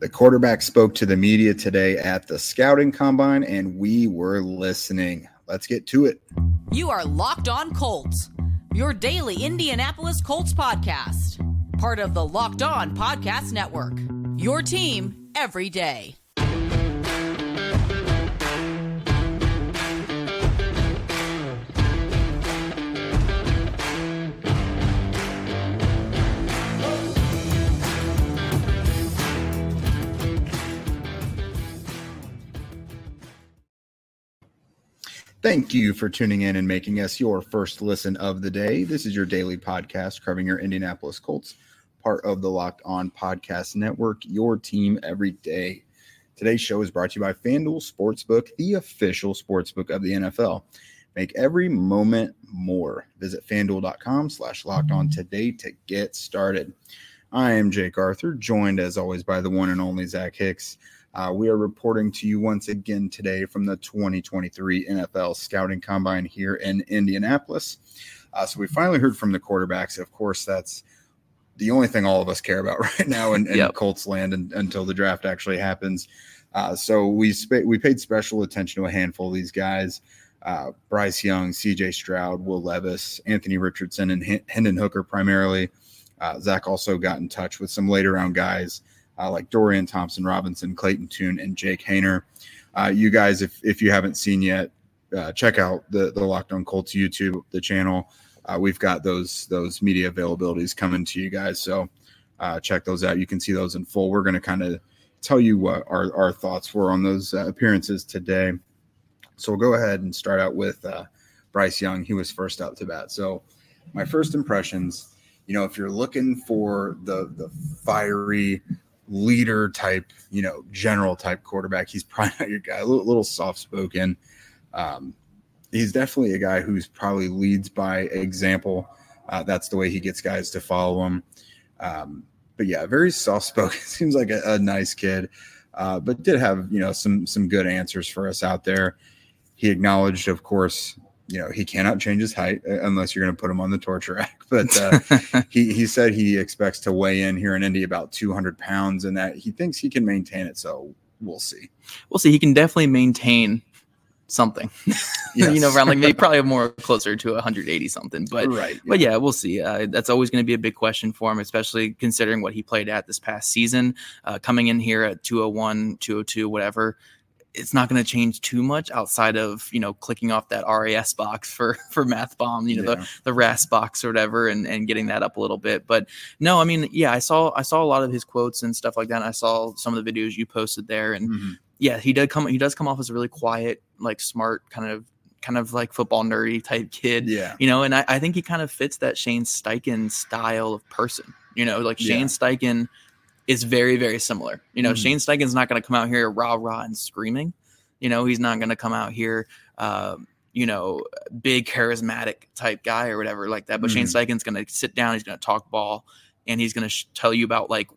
The quarterback spoke to the media today at the scouting combine, and we were listening. Let's get to it. You are Locked On Colts, your daily Indianapolis Colts podcast, part of the Locked On Podcast Network. Your team every day. Thank you for tuning in and making us your first listen of the day. This is your daily podcast covering your Indianapolis Colts, part of the Locked On Podcast Network, your team every day. Today's show is brought to you by FanDuel Sportsbook, the official sportsbook of the NFL. Make every moment more. Visit fanduel.com slash locked on today to get started. I am Jake Arthur, joined as always by the one and only Zach Hicks. Uh, we are reporting to you once again today from the 2023 NFL Scouting Combine here in Indianapolis. Uh, so we finally heard from the quarterbacks. Of course, that's the only thing all of us care about right now in, in yep. Colts land and, until the draft actually happens. Uh, so we sp- we paid special attention to a handful of these guys: uh, Bryce Young, C.J. Stroud, Will Levis, Anthony Richardson, and H- Hendon Hooker primarily. Uh, Zach also got in touch with some later round guys uh, like Dorian Thompson Robinson, Clayton Tune, and Jake Haener. Uh, you guys, if if you haven't seen yet, uh, check out the the Locked On Colts YouTube, the channel. Uh, we've got those those media availabilities coming to you guys, so uh, check those out. You can see those in full. We're going to kind of tell you what our, our thoughts were on those uh, appearances today. So we'll go ahead and start out with Bryce Young. He was first out to bat. So my first impressions, you know, if you're looking for the the fiery leader type, you know, general type quarterback. He's probably not your guy. A little, little soft spoken. Um, he's definitely a guy who's probably leads by example. Uh, that's the way he gets guys to follow him. Um, but yeah, very soft spoken. Seems like a, a nice kid, uh, but did have you know some some good answers for us out there. He acknowledged, of course, you know he cannot change his height uh, unless you're going to put him on the torture rack. But uh, he he said he expects to weigh in here in Indy about 200 pounds, and that he thinks he can maintain it. So we'll see. We'll see. He can definitely maintain something. You know, around like maybe probably more closer to 180 something. But right, yeah. but yeah, we'll see. Uh, that's always going to be a big question for him, especially considering what he played at this past season. Uh, coming in here at 201, 202, whatever it's not going to change too much outside of you know clicking off that RAS box for for math bomb, you know yeah. the the RAS box or whatever, and and getting that up a little bit. But no, I mean, yeah, I saw I saw a lot of his quotes and stuff like that. I saw some of the videos you posted there, and mm-hmm. yeah, he did come he does come off as a really quiet, like smart kind of kind of like football nerdy type kid. Yeah. You know, and I, I think he kind of fits that Shane Steichen style of person. You know, like Shane yeah. Steichen is very, very similar. You know, mm-hmm. Shane Steichen's not going to come out here rah rah and screaming. You know, he's not going to come out here, uh, you know, big charismatic type guy or whatever like that. But mm-hmm. Shane Steichen's going to sit down, he's going to talk ball, and he's going to sh- tell you about like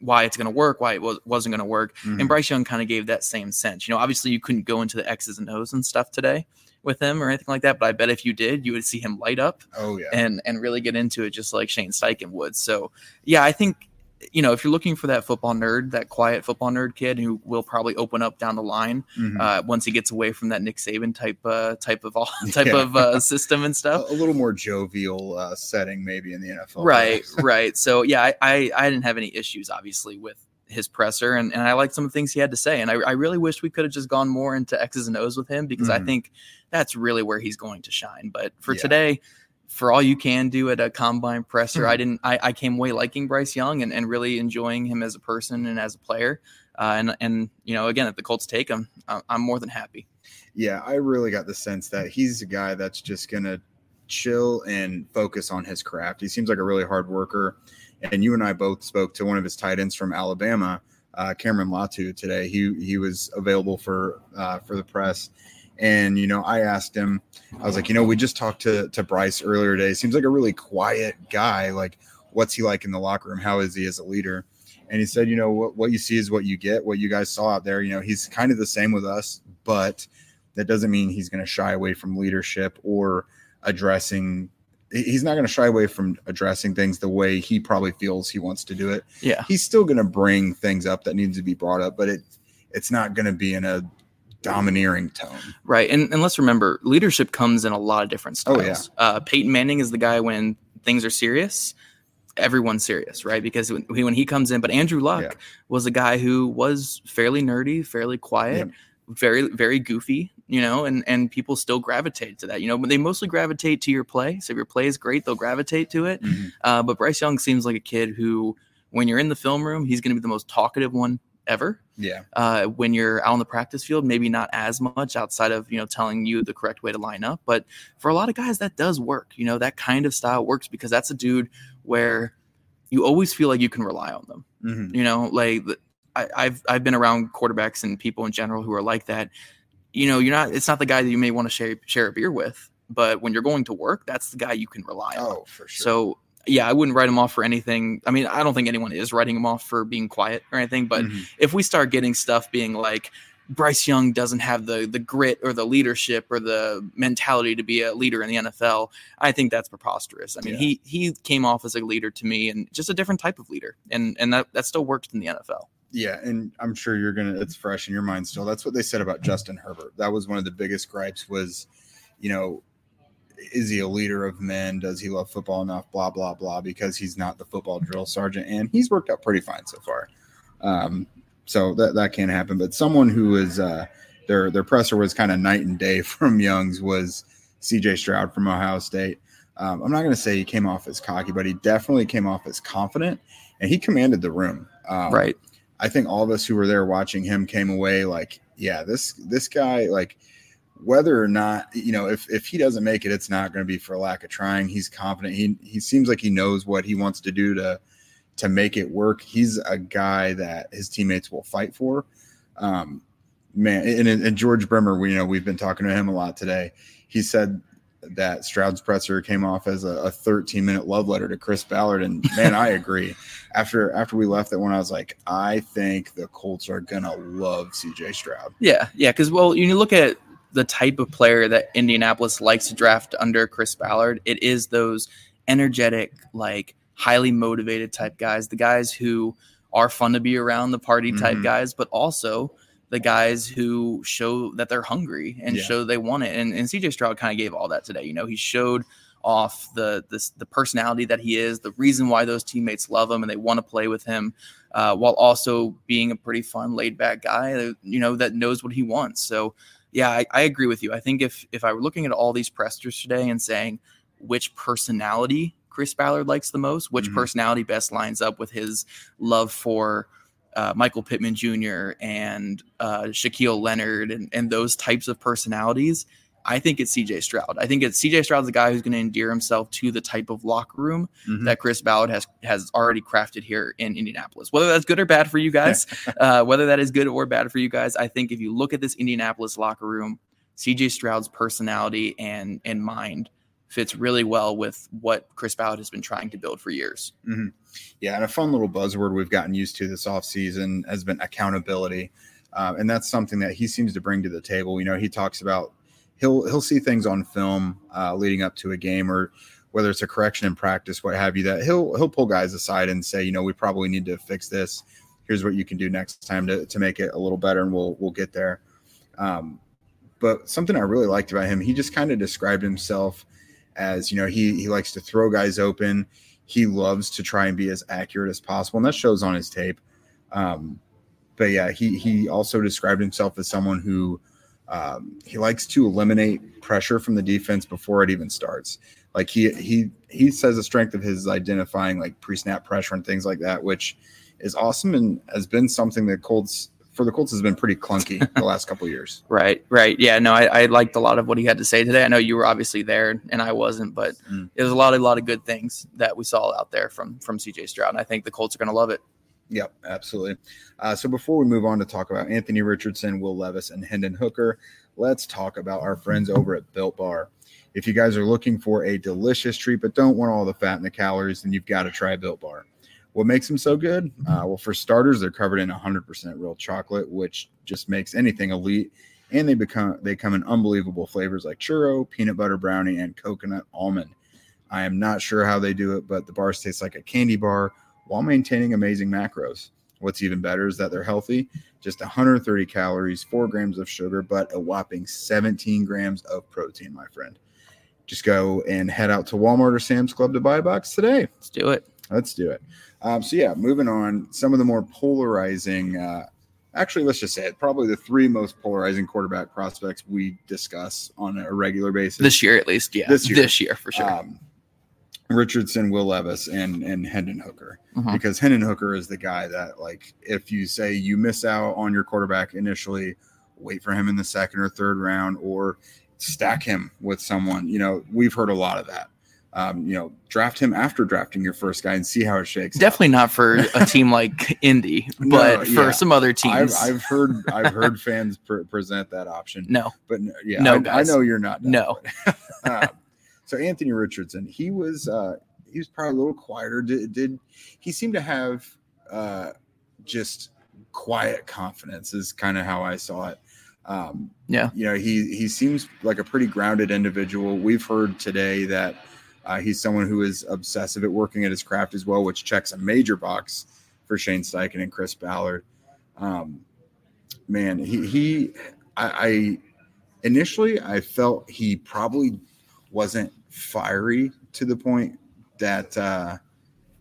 why it's going to work, why it was, wasn't going to work. Mm-hmm. And Bryce Young kind of gave that same sense. You know, obviously you couldn't go into the X's and O's and stuff today with him or anything like that, but I bet if you did, you would see him light up. Oh yeah, and and really get into it just like Shane Steichen would. So yeah, I think you know, if you're looking for that football nerd, that quiet football nerd kid who will probably open up down the line mm-hmm. uh, once he gets away from that Nick Saban type uh, type of all, type yeah. of uh, system and stuff. A, little more jovial uh, setting, maybe in the NFL. Right, right. So yeah, I, I, I didn't have any issues obviously with his presser, and, and I liked some of the things he had to say, and I, I really wish we could have just gone more into X's and O's with him because mm-hmm. I think that's really where he's going to shine. But for yeah. today for all you can do at a combine presser. Mm-hmm. I didn't. I, I, came away liking Bryce Young and, and really enjoying him as a person and as a player. Uh, and and you know, again, if the Colts take him, I'm more than happy. Yeah, I really got the sense that he's a guy that's just gonna chill and focus on his craft. He seems like a really hard worker. And you and I both spoke to one of his tight ends from Alabama, uh, Cameron Latu, today. He he was available for uh, for the press and you know, I asked him, I was like, you know, we just talked to to Bryce earlier today. Seems like a really quiet guy. Like, what's he like in the locker room? How is he as a leader? And he said, you know, what, what you see is what you get. What you guys saw out there, you know, he's kind of the same with us, but that doesn't mean he's going to shy away from leadership or addressing he's not going to shy away from addressing things the way he probably feels he wants to do it. Yeah. He's still going to bring things up that needs to be brought up, but it it's not going to be in a domineering tone. Right. And, and let's remember leadership comes in a lot of different styles. Oh, yeah. Uh, Peyton Manning is the guy when things are serious everyone's serious, right? Because when, when he comes in, but Andrew Luck yeah. was a guy who was fairly nerdy, fairly quiet, very very goofy, you know, and and people still gravitate to that, you know. But they mostly gravitate to your play. So if your play is great, they'll gravitate to it. Mm-hmm. Uh, but Bryce Young seems like a kid who, when you're in the film room, he's going to be the most talkative one ever. Yeah. Uh, when you're out on the practice field, maybe not as much outside of you know telling you the correct way to line up, but for a lot of guys that does work. You know that kind of style works because that's a dude where you always feel like you can rely on them. Mm-hmm. You know, like I, I've I've been around quarterbacks and people in general who are like that. You know, you're not. It's not the guy that you may want to share share a beer with, but when you're going to work, that's the guy you can rely on. Oh, for sure. So yeah, I wouldn't write him off for anything. I mean, I don't think anyone is writing him off for being quiet or anything. But mm-hmm. if we start getting stuff being like, Bryce Young doesn't have the the grit or the leadership or the mentality to be a leader in the NFL. I think that's preposterous. I mean, yeah. he he came off as a leader to me and just a different type of leader. And and that that still works in the NFL. Yeah, and I'm sure you're gonna it's fresh in your mind still. That's what they said about Justin Herbert. That was one of the biggest gripes was, you know, is he a leader of men? Does he love football enough? Blah blah blah. Because he's not the football drill sergeant, and he's worked out pretty fine so far. Um, so that that can't happen. But someone who is uh, their their presser was kind of night and day from Young's was C.J. Stroud from Ohio State. Um, I'm not going to say he came off as cocky, but he definitely came off as confident, and he commanded the room. Um, right. I think all of us who were there watching him came away like, yeah, this this guy like whether or not you know if if he doesn't make it, it's not going to be for lack of trying. He's confident. He he seems like he knows what he wants to do to to make it work. He's a guy that his teammates will fight for. Um, man, and, and George Bremer, we you know we've been talking to him a lot today. He said that Stroud's presser came off as a, a 13 minute love letter to Chris Ballard, and man, I agree. After after we left that one, I was like, I think the Colts are gonna love CJ Stroud. Yeah, yeah, because well, you look at the type of player that Indianapolis likes to draft under Chris Ballard. It is those energetic, like highly motivated type guys, the guys who are fun to be around, the party type mm-hmm. guys, but also the guys who show that they're hungry and yeah. show they want it. And, and CJ Stroud kind of gave all that today. You know, he showed off the, the the personality that he is, the reason why those teammates love him and they want to play with him, uh, while also being a pretty fun, laid back guy. You know that knows what he wants. So yeah, I, I agree with you. I think if if I were looking at all these pressers today and saying which personality Chris Ballard likes the most, which mm-hmm. personality best lines up with his love for uh, Michael Pittman Jr. and uh, Shaquille Leonard and, and those types of personalities. I think it's CJ Stroud. I think it's CJ Stroud's the guy who's going to endear himself to the type of locker room mm-hmm. that Chris Ballard has has already crafted here in Indianapolis. Whether that's good or bad for you guys, uh, whether that is good or bad for you guys, I think if you look at this Indianapolis locker room, CJ Stroud's personality and and mind fits really well with what Chris Ballard has been trying to build for years. Mm-hmm. Yeah, and a fun little buzzword we've gotten used to this offseason has been accountability. Uh, and that's something that he seems to bring to the table. You know, he talks about he'll he'll see things on film uh, leading up to a game or whether it's a correction in practice, what have you, that he'll he'll pull guys aside and say, you know, we probably need to fix this. Here's what you can do next time to, to make it a little better, and we'll we'll get there. Um, but something I really liked about him, he just kind of described himself as you know he he likes to throw guys open. He loves to try and be as accurate as possible, and that shows on his tape. Um, but yeah, he he also described himself as someone who um, he likes to eliminate pressure from the defense before it even starts. Like he he he says the strength of his identifying like pre-snap pressure and things like that, which is awesome and has been something that Colts for the Colts has been pretty clunky the last couple years. Right, right. Yeah, no, I, I, liked a lot of what he had to say today. I know you were obviously there and I wasn't, but mm. it was a lot, a lot of good things that we saw out there from from CJ Stroud. And I think the Colts are going to love it. Yep, absolutely. Uh, so before we move on to talk about Anthony Richardson, Will Levis, and Hendon Hooker, let's talk about our friends over at Built Bar. If you guys are looking for a delicious treat but don't want all the fat and the calories, then you've got to try Built Bar. What makes them so good? Uh, well, for starters, they're covered in 100% real chocolate, which just makes anything elite. And they become they come in unbelievable flavors like churro, peanut butter brownie, and coconut almond. I am not sure how they do it, but the bars taste like a candy bar while maintaining amazing macros. What's even better is that they're healthy, just 130 calories, four grams of sugar, but a whopping 17 grams of protein, my friend. Just go and head out to Walmart or Sam's Club to buy a box today. Let's do it. Let's do it. Um, so, yeah, moving on, some of the more polarizing, uh, actually, let's just say it, probably the three most polarizing quarterback prospects we discuss on a regular basis. This year, at least. Yeah. This year, this year for sure. Um, Richardson, Will Levis, and and Hendon Hooker, mm-hmm. because Hendon Hooker is the guy that like if you say you miss out on your quarterback initially, wait for him in the second or third round, or stack him with someone. You know, we've heard a lot of that. Um, you know, draft him after drafting your first guy and see how it shakes. Definitely out. not for a team like Indy, but no, for yeah. some other teams. I've, I've heard I've heard fans pr- present that option. No, but yeah, no, I, I know you're not. No. so Anthony Richardson, he was uh, he was probably a little quieter. Did, did he seemed to have uh, just quiet confidence? Is kind of how I saw it. Um, yeah, you know, he he seems like a pretty grounded individual. We've heard today that uh, he's someone who is obsessive at working at his craft as well, which checks a major box for Shane Steichen and Chris Ballard. Um, man, he he I, I initially I felt he probably wasn't fiery to the point that uh,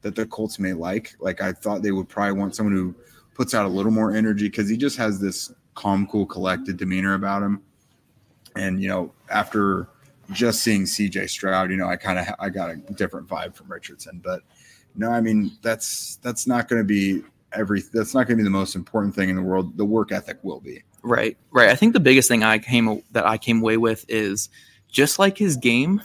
that the Colts may like. Like I thought they would probably want someone who puts out a little more energy because he just has this calm, cool, collected demeanor about him. And you know, after just seeing CJ Stroud, you know, I kind of I got a different vibe from Richardson. But no, I mean that's that's not going to be every that's not going to be the most important thing in the world. The work ethic will be. Right, right. I think the biggest thing I came that I came away with is just like his game,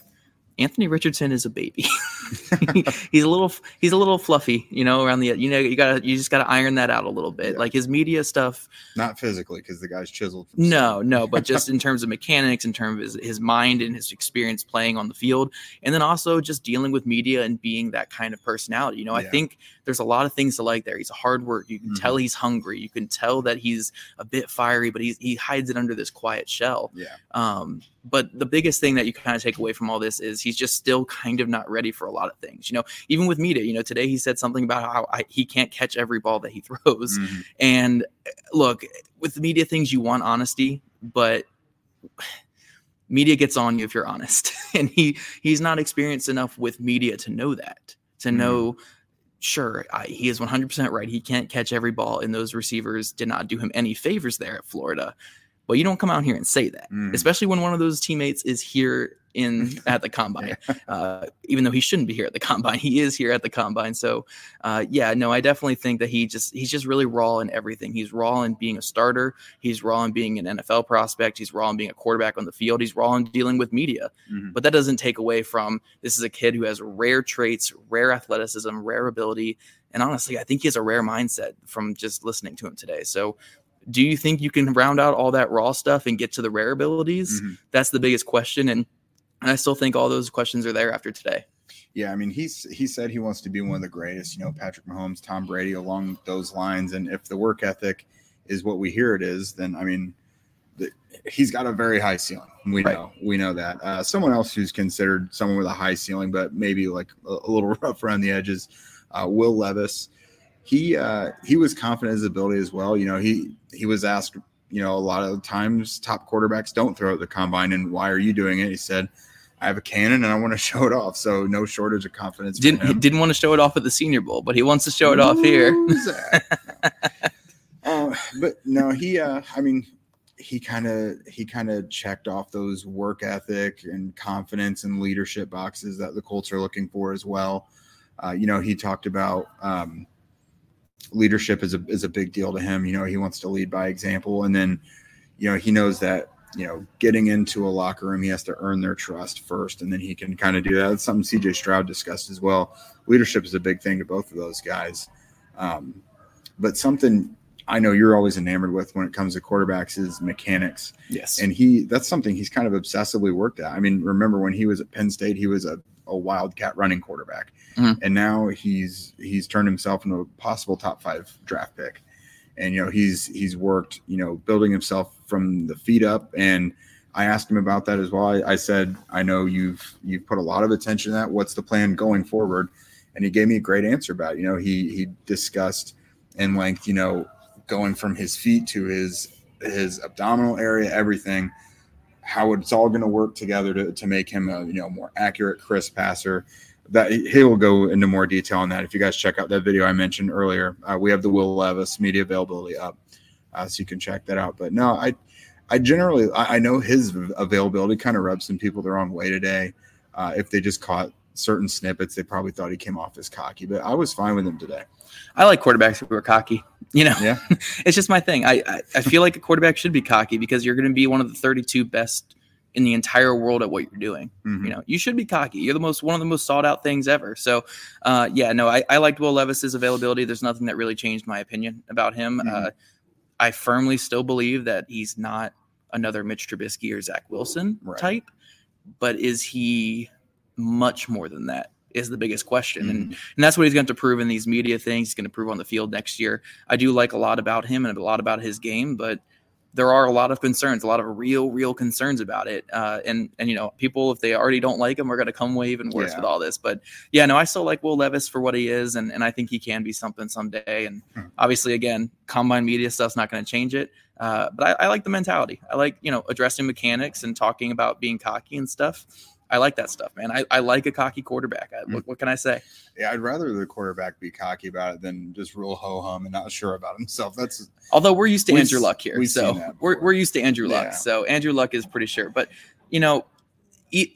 Anthony Richardson is a baby. he's a little he's a little fluffy, you know, around the you know you gotta you just gotta iron that out a little bit. Yeah. Like his media stuff, not physically because the guy's chiseled. no, no, but just in terms of mechanics, in terms of his, his mind and his experience playing on the field, and then also just dealing with media and being that kind of personality. You know, yeah. I think there's a lot of things to like there. He's a hard work. You can mm-hmm. tell he's hungry. You can tell that he's a bit fiery, but he's he hides it under this quiet shell. Yeah. Um, but the biggest thing that you kind of take away from all this is he's just still kind of not ready for a lot of things. You know, even with media, you know, today he said something about how I, he can't catch every ball that he throws. Mm-hmm. And eh, look, with the media things, you want honesty, but media gets on you if you're honest. and he he's not experienced enough with media to know that, to mm-hmm. know sure, I, he is 100% right. He can't catch every ball, and those receivers did not do him any favors there at Florida. But you don't come out here and say that, mm. especially when one of those teammates is here in at the combine. Uh, even though he shouldn't be here at the combine, he is here at the combine. So, uh, yeah, no, I definitely think that he just he's just really raw in everything. He's raw in being a starter. He's raw in being an NFL prospect. He's raw in being a quarterback on the field. He's raw in dealing with media. Mm-hmm. But that doesn't take away from this is a kid who has rare traits, rare athleticism, rare ability. And honestly, I think he has a rare mindset from just listening to him today. So do you think you can round out all that raw stuff and get to the rare abilities? Mm-hmm. That's the biggest question. And I still think all those questions are there after today. Yeah, I mean, he's he said he wants to be one of the greatest, you know, Patrick Mahomes, Tom Brady, along those lines. And if the work ethic is what we hear it is, then I mean, the, he's got a very high ceiling. We right. know, we know that. Uh, someone else who's considered someone with a high ceiling, but maybe like a, a little rough around the edges, uh, Will Levis he uh, he was confident in his ability as well. You know, he he was asked, you know, a lot of times top quarterbacks don't throw at the combine, and why are you doing it? He said, "I have a cannon and I want to show it off." So no shortage of confidence. Didn't he didn't want to show it off at the Senior Bowl, but he wants to show it off here. uh, but no, he. Uh, I mean, he kind of he kind of checked off those work ethic and confidence and leadership boxes that the Colts are looking for as well. Uh, you know, he talked about um, leadership is a is a big deal to him. You know, he wants to lead by example, and then, you know, he knows that you know getting into a locker room, he has to earn their trust first, and then he can kind of do that. That's something C.J. Stroud discussed as well. Leadership is a big thing to both of those guys, um, but something I know you're always enamored with when it comes to quarterbacks is mechanics. Yes, and he that's something he's kind of obsessively worked at. I mean, remember when he was at Penn State, he was a a wildcat running quarterback, mm-hmm. and now he's he's turned himself into a possible top five draft pick. And you know he's he's worked you know building himself from the feet up and I asked him about that as well. I, I, said, I know you've you've put a lot of attention to that. What's the plan going forward? And he gave me a great answer about it. You know, he he discussed in length, you know, going from his feet to his his abdominal area, everything, how it's all going to work together to, to make him a you know more accurate, crisp passer. That he will go into more detail on that. If you guys check out that video I mentioned earlier, uh, we have the Will Levis media availability up, uh, so you can check that out. But no, I I generally I, I know his availability kind of rubs some people the wrong way today. Uh, if they just caught certain snippets, they probably thought he came off as cocky, but I was fine with him today. I like quarterbacks who are cocky. You know, yeah, it's just my thing. I, I, I feel like a quarterback should be cocky because you're going to be one of the 32 best in the entire world at what you're doing. Mm-hmm. You know, you should be cocky. You're the most one of the most sought out things ever. So, uh, yeah, no, I, I liked Will Levis's availability. There's nothing that really changed my opinion about him. Mm-hmm. Uh, I firmly still believe that he's not another Mitch Trubisky or Zach Wilson right. type, but is he much more than that? Is the biggest question, mm-hmm. and and that's what he's going to prove in these media things. He's going to prove on the field next year. I do like a lot about him and a lot about his game, but there are a lot of concerns, a lot of real, real concerns about it. Uh, and and you know, people if they already don't like him, are going to come way even worse yeah. with all this. But yeah, no, I still like Will Levis for what he is, and and I think he can be something someday. And hmm. obviously, again, combine media stuff's not going to change it. Uh, but I, I like the mentality. I like you know addressing mechanics and talking about being cocky and stuff. I like that stuff, man. I, I like a cocky quarterback. I, what, what, can I say? Yeah, I'd rather the quarterback be cocky about it than just real ho hum and not sure about himself. That's although we're used to Andrew Luck here, so we're we're used to Andrew Luck. Yeah. So Andrew Luck is pretty sure, but you know,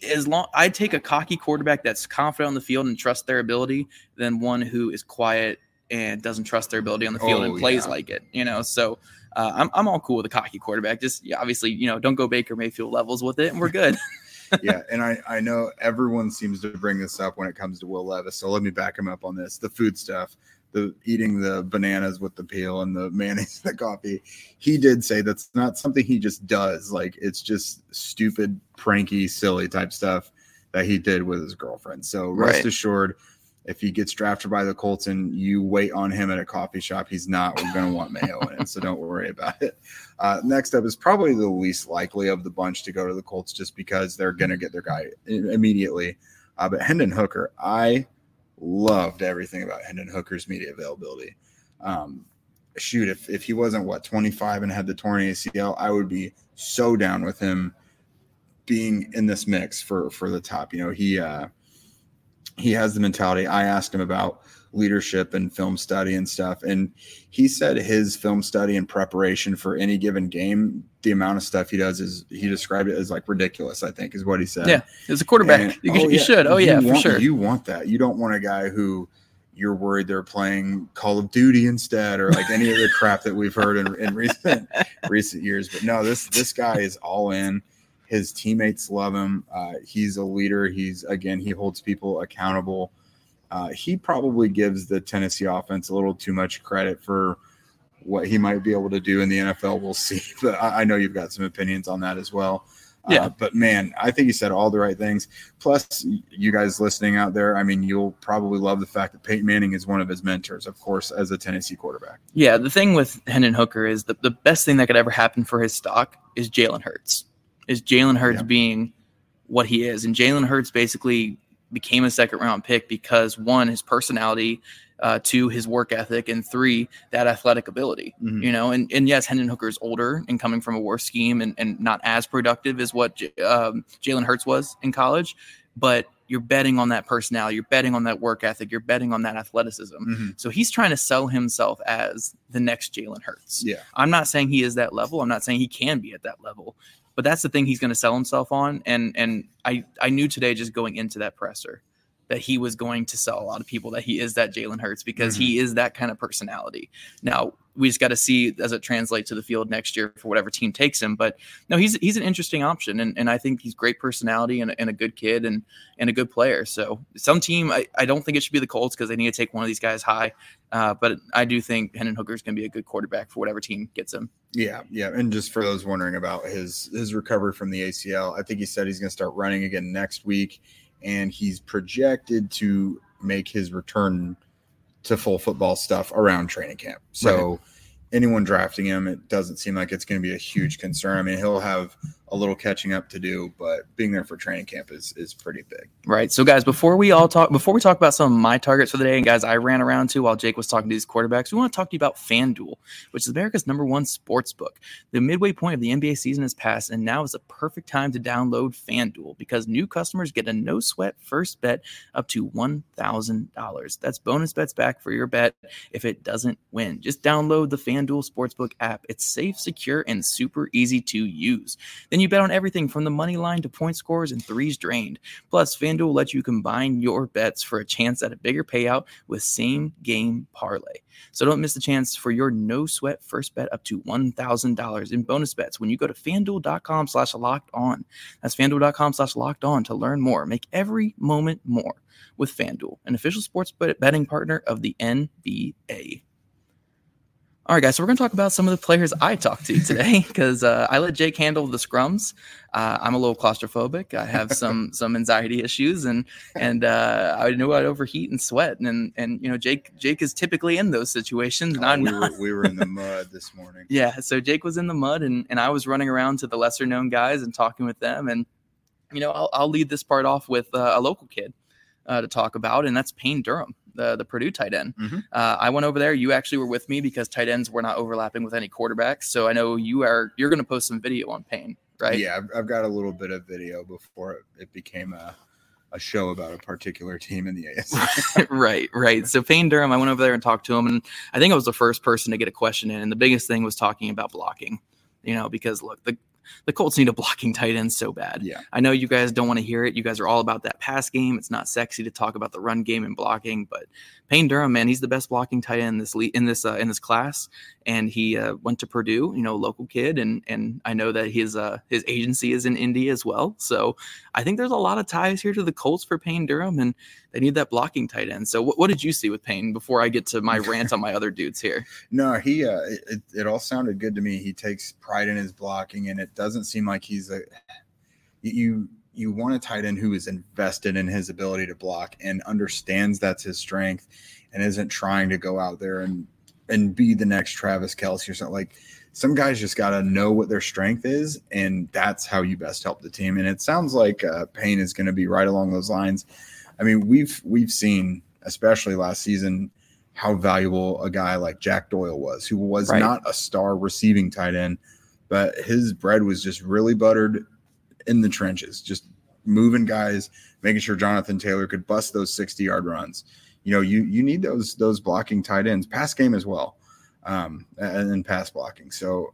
as long I take a cocky quarterback that's confident on the field and trust their ability than one who is quiet and doesn't trust their ability on the field oh, and plays yeah. like it. You know, so. Uh, I'm, I'm all cool with a cocky quarterback. Just yeah, obviously, you know, don't go Baker Mayfield levels with it, and we're good. yeah, and I I know everyone seems to bring this up when it comes to Will Levis. So let me back him up on this. The food stuff, the eating the bananas with the peel and the mayonnaise, the coffee. He did say that's not something he just does. Like it's just stupid, pranky, silly type stuff that he did with his girlfriend. So rest right. assured if he gets drafted by the Colts and you wait on him at a coffee shop, he's not going to want mayo in it. So don't worry about it. Uh, next up is probably the least likely of the bunch to go to the Colts just because they're going to get their guy immediately. Uh, but Hendon Hooker, I loved everything about Hendon Hooker's media availability. Um, shoot, if, if he wasn't what 25 and had the torn ACL, I would be so down with him being in this mix for for the top. You know, he uh, he has the mentality. I asked him about leadership and film study and stuff, and he said his film study and preparation for any given game, the amount of stuff he does is he described it as like ridiculous. I think is what he said. Yeah, as a quarterback, and, you, oh, you yeah, should. Oh yeah, want, for sure. You want that. You don't want a guy who you're worried they're playing Call of Duty instead, or like any of the crap that we've heard in, in recent recent years. But no, this this guy is all in. His teammates love him. Uh, he's a leader. He's again, he holds people accountable. Uh, he probably gives the Tennessee offense a little too much credit for what he might be able to do in the NFL. We'll see. But I, I know you've got some opinions on that as well. Uh, yeah. Uh, but man, I think he said all the right things. Plus, you guys listening out there, I mean, you'll probably love the fact that Peyton Manning is one of his mentors, of course, as a Tennessee quarterback. Yeah. The thing with Hendon Hooker is the, the best thing that could ever happen for his stock is Jalen Hurts is Jalen Hurts yeah. being what he is. And Jalen Hurts basically became a second round pick because one, his personality, uh, two, his work ethic, and three, that athletic ability. Mm-hmm. You know, and, and yes, Hendon Hooker is older and coming from a war scheme and, and not as productive as what J- um, Jalen Hurts was in college, but you're betting on that personality, you're betting on that work ethic, you're betting on that athleticism. Mm-hmm. So he's trying to sell himself as the next Jalen Hurts. Yeah. I'm not saying he is that level. I'm not saying he can be at that level, but that's the thing he's going to sell himself on. And and I I knew today just going into that presser that he was going to sell a lot of people that he is that Jalen Hurts because mm-hmm. he is that kind of personality. Now we just got to see does it translate to the field next year for whatever team takes him. But no, he's he's an interesting option, and, and I think he's great personality and, and a good kid and and a good player. So some team, I, I don't think it should be the Colts because they need to take one of these guys high. Uh, but I do think Hendon Hooker is going to be a good quarterback for whatever team gets him. Yeah, yeah, and just for those wondering about his his recovery from the ACL, I think he said he's going to start running again next week, and he's projected to make his return to full football stuff around training camp. So right. anyone drafting him, it doesn't seem like it's going to be a huge concern. I mean, he'll have a little catching up to do, but being there for training camp is is pretty big. Right. So guys, before we all talk before we talk about some of my targets for the day, and guys, I ran around to while Jake was talking to these quarterbacks, we want to talk to you about FanDuel, which is America's number one sports book. The midway point of the NBA season has passed, and now is the perfect time to download FanDuel because new customers get a no sweat first bet up to one thousand dollars. That's bonus bets back for your bet if it doesn't win. Just download the FanDuel Sportsbook app. It's safe, secure, and super easy to use. Then you bet on everything from the money line to point scores and threes drained. Plus, FanDuel lets you combine your bets for a chance at a bigger payout with same game parlay. So don't miss the chance for your no sweat first bet up to $1,000 in bonus bets when you go to fanduel.com slash locked on. That's fanduel.com slash locked on to learn more. Make every moment more with FanDuel, an official sports betting partner of the NBA. All right, guys. So we're going to talk about some of the players I talked to today because uh, I let Jake handle the scrums. Uh, I'm a little claustrophobic. I have some some anxiety issues, and and uh, I knew I'd overheat and sweat, and and you know Jake Jake is typically in those situations, and oh, I'm we not. Were, we were in the mud this morning. yeah, so Jake was in the mud, and and I was running around to the lesser known guys and talking with them, and you know I'll, I'll lead this part off with uh, a local kid uh, to talk about, and that's Payne Durham the the Purdue tight end. Mm-hmm. Uh, I went over there. You actually were with me because tight ends were not overlapping with any quarterbacks. So I know you are you're going to post some video on Payne, right? Yeah, I've, I've, got a little bit of video before it, it became a a show about a particular team in the ASC. right, right. So Payne Durham, I went over there and talked to him, and I think I was the first person to get a question in. And the biggest thing was talking about blocking. You know, because look, the the Colts need a blocking tight end so bad. Yeah. I know you guys don't want to hear it. You guys are all about that pass game. It's not sexy to talk about the run game and blocking, but Payne Durham, man, he's the best blocking tight end in this le- in this uh, in this class, and he uh, went to Purdue, you know, local kid, and and I know that his uh, his agency is in Indy as well. So I think there's a lot of ties here to the Colts for Payne Durham, and they need that blocking tight end. So what, what did you see with Payne before I get to my rant on my other dudes here? No, he uh, it, it all sounded good to me. He takes pride in his blocking, and it doesn't seem like he's a you you want a tight end who is invested in his ability to block and understands that's his strength and isn't trying to go out there and and be the next Travis Kelce or something like some guys just got to know what their strength is and that's how you best help the team and it sounds like uh, Payne is going to be right along those lines i mean we've we've seen especially last season how valuable a guy like jack doyle was who was right. not a star receiving tight end but his bread was just really buttered in the trenches, just moving guys, making sure Jonathan Taylor could bust those 60 yard runs. You know, you you need those those blocking tight ends, pass game as well, um, and, and pass blocking. So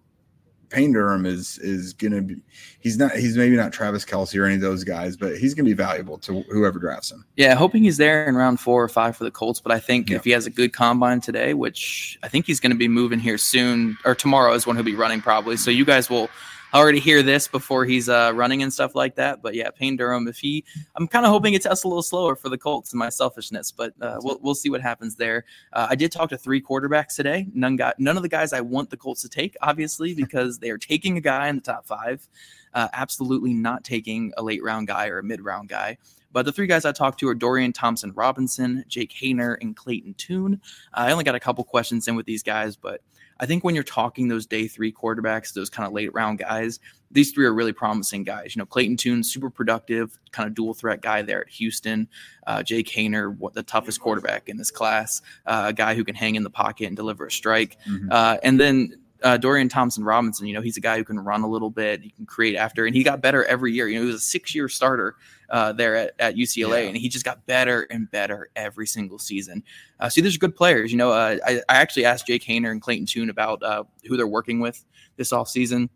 Payne Durham is is gonna be he's not he's maybe not Travis Kelce or any of those guys, but he's gonna be valuable to whoever drafts him. Yeah, hoping he's there in round four or five for the Colts. But I think yeah. if he has a good combine today, which I think he's gonna be moving here soon or tomorrow is when he'll be running probably. So you guys will already hear this before he's uh, running and stuff like that. But yeah, Payne Durham, if he, I'm kind of hoping it tests a little slower for the Colts and my selfishness, but uh, we'll, we'll see what happens there. Uh, I did talk to three quarterbacks today. None got none of the guys I want the Colts to take, obviously, because they are taking a guy in the top five. Uh, absolutely not taking a late round guy or a mid round guy. But the three guys I talked to are Dorian Thompson Robinson, Jake Haener, and Clayton Tune. Uh, I only got a couple questions in with these guys, but I think when you're talking those day three quarterbacks, those kind of late round guys, these three are really promising guys. You know, Clayton Tune, super productive, kind of dual threat guy there at Houston. Uh, Jake Haener, what the toughest quarterback in this class, uh, a guy who can hang in the pocket and deliver a strike. Mm-hmm. Uh, and then uh, Dorian Thompson Robinson, you know, he's a guy who can run a little bit, he can create after, and he got better every year. You know, he was a six year starter uh, there at, at UCLA, yeah. and he just got better and better every single season. Uh, see, there's good players. You know, uh, I, I, actually asked Jake Haener and Clayton Tune about uh, who they're working with this offseason.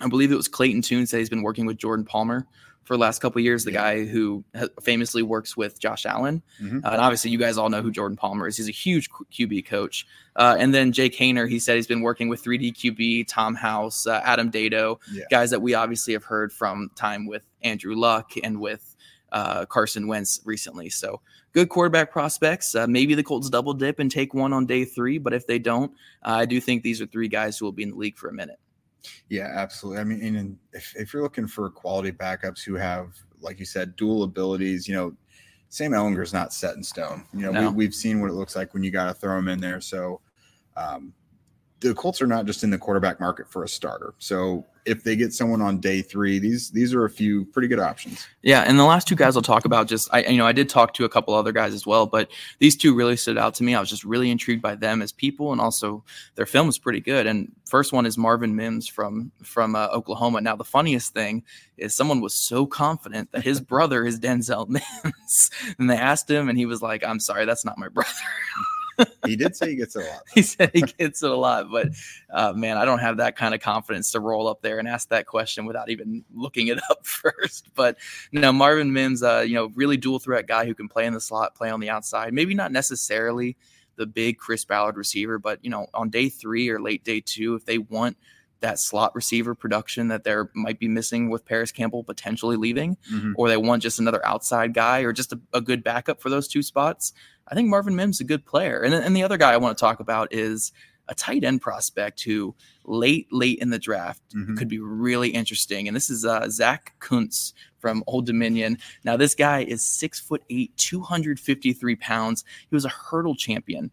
I believe it was Clayton Tune said he's been working with Jordan Palmer for the last couple years, the yeah. guy who famously works with Josh Allen. Mm-hmm. Uh, and obviously, you guys all know who Jordan Palmer is. He's a huge QB coach. Uh, and then Jake Haener, he said he's been working with 3D QB, Tom House, uh, Adam Dedeaux, yeah. guys that we obviously have heard from time with Andrew Luck and with uh, Carson Wentz recently. So good quarterback prospects. Uh, maybe the Colts double dip and take one on day three, but if they don't, uh, I do think these are three guys who will be in the league for a minute. Yeah, absolutely. I mean, and if, if you're looking for quality backups who have, like you said, dual abilities, you know, Sam Ehlinger's not set in stone. You know, no. we, have seen what it looks like when you got to throw him in there. So, um, the Colts are not just in the quarterback market for a starter. So if they get someone on day three, these these are a few pretty good options. Yeah, and the last two guys I'll talk about, just I you know I did talk to a couple other guys as well, but these two really stood out to me. I was just really intrigued by them as people, and also their film is pretty good. And first one is Marvin Mims from from uh, Oklahoma. Now the funniest thing is someone was so confident that his brother is Denzel Mims, and they asked him, and he was like, "I'm sorry, that's not my brother." he did say he gets it a lot. he said he gets it a lot, but uh, man, I don't have that kind of confidence to roll up there and ask that question without even looking it up first. But you know, Marvin Mims, uh, you know, really dual threat guy who can play in the slot, play on the outside. Maybe not necessarily the big Chris Ballard receiver, but you know, on day three or late day two, if they want that slot receiver production that there might be missing with Parris Campbell potentially leaving, mm-hmm. or they want just another outside guy or just a, a, good backup for those two spots. I think Marvin Mims is a good player. And, and the other guy I want to talk about is a tight end prospect who late, late in the draft mm-hmm. could be really interesting. And this is uh, Zach Kuntz from Old Dominion. Now, this guy is six foot eight, 253 pounds. He was a hurdle champion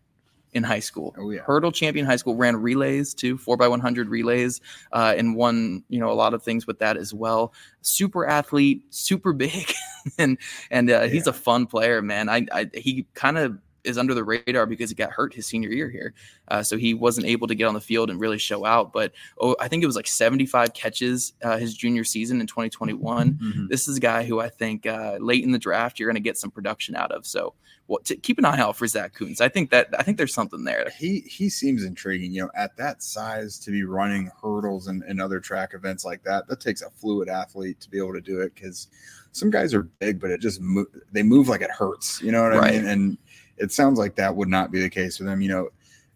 in high school. Oh yeah, hurdle champion high school ran relays too, four by one hundred relays, uh, and won you know a lot of things with that as well. Super athlete, super big, and and uh, yeah. he's a fun player, man. I, I he kind of is under the radar because he got hurt his senior year here. Uh, so he wasn't able to get on the field and really show out. But oh, I think it was like 75 catches uh, his junior season in 2021. Mm-hmm. This is a guy who I think uh, late in the draft you're going to get some production out of. So what, to keep an eye out for Zach Kuntz. I think that I think there's something there. He he seems intriguing. You know, at that size to be running hurdles and, and other track events like that, that takes a fluid athlete to be able to do it because some guys are big, but it just mo- they move like it hurts. You know what right. I mean? And it sounds like that would not be the case with him. You know,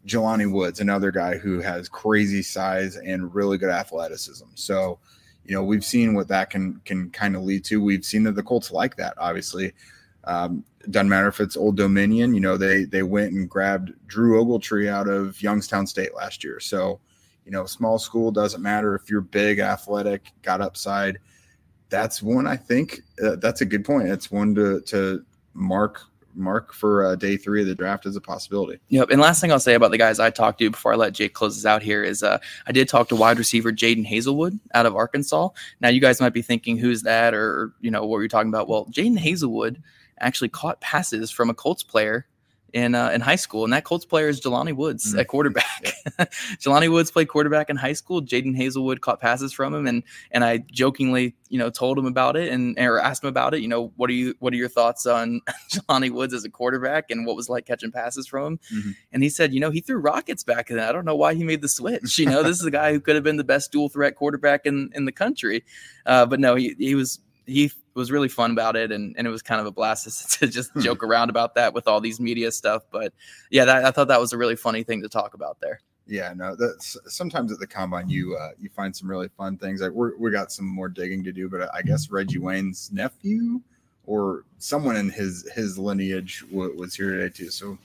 Jelani Woods, another guy who has crazy size and really good athleticism. So, you know, we've seen what that can can kind of lead to. We've seen that the Colts like that. Obviously, um, doesn't matter if it's Old Dominion. You know, they they went and grabbed Drew Ogletree out of Youngstown State last year. So, you know, small school doesn't matter if you're big, athletic, got upside. That's one I think uh, that's a good point. It's one to to mark mark for uh, day three of the draft is a possibility. Yep. And last thing I'll say about the guys I talked to before I let Jake close this out here is uh, I did talk to wide receiver Jadon Haselwood out of Arkansas. Now you guys might be thinking, who's that? Or, you know, what were you talking about? Well, Jadon Haselwood actually caught passes from a Colts player in uh, in high school, and that Colts player is Jelani Woods mm-hmm. at quarterback. Jelani Woods played quarterback in high school. Jadon Haselwood caught passes from him, and and I jokingly, you know, told him about it and or asked him about it. You know, what are you what are your thoughts on Jelani Woods as a quarterback and what was like catching passes from him? Mm-hmm. And he said, you know, he threw rockets back then. I don't know why he made the switch. You know, this is a guy who could have been the best dual threat quarterback in in the country, uh, but no, he he was he was really fun about it and, and it was kind of a blast to, just hmm. joke around about that with all these media stuff but yeah that, i thought that was a really funny thing to talk about there yeah no that's sometimes at the combine you uh, you find some really fun things like we we got some more digging to do but i guess reggie wayne's nephew or someone in his his lineage w- was here today too so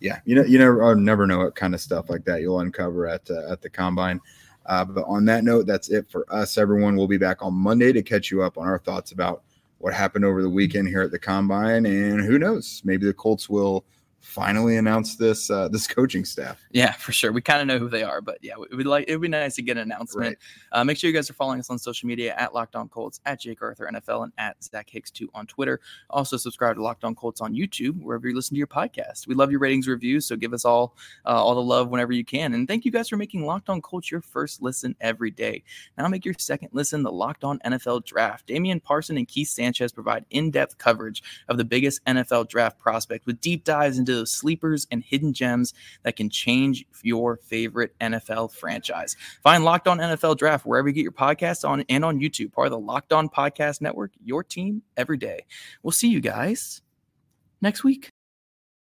yeah you know you never never know what kind of stuff like that you'll uncover at uh, at the combine uh, but on that note, that's it for us, everyone. We'll be back on Monday to catch you up on our thoughts about what happened over the weekend here at the combine. And who knows, maybe the Colts will finally announce this uh, this coaching staff. Yeah, for sure. We kind of know who they are, but yeah, it would like it would be nice to get an announcement. Right. Uh, make sure you guys are following us on social media at Locked On Colts, at Jake Arthur NFL, and at Zach Hicks two on Twitter. Also subscribe to Locked On Colts on YouTube wherever you listen to your podcast. We love your ratings, reviews, so give us all uh, all the love whenever you can. And thank you guys for making Locked On Colts your first listen every day. Now make your second listen the Locked On NFL Draft. Damian Parson and Keith Sanchez provide in depth coverage of the biggest NFL draft prospect with deep dives into those sleepers and hidden gems that can change your favorite NFL franchise. Find Locked On NFL Draft wherever you get your podcasts on and on YouTube, part of the Locked On Podcast Network, your team every day. We'll see you guys next week.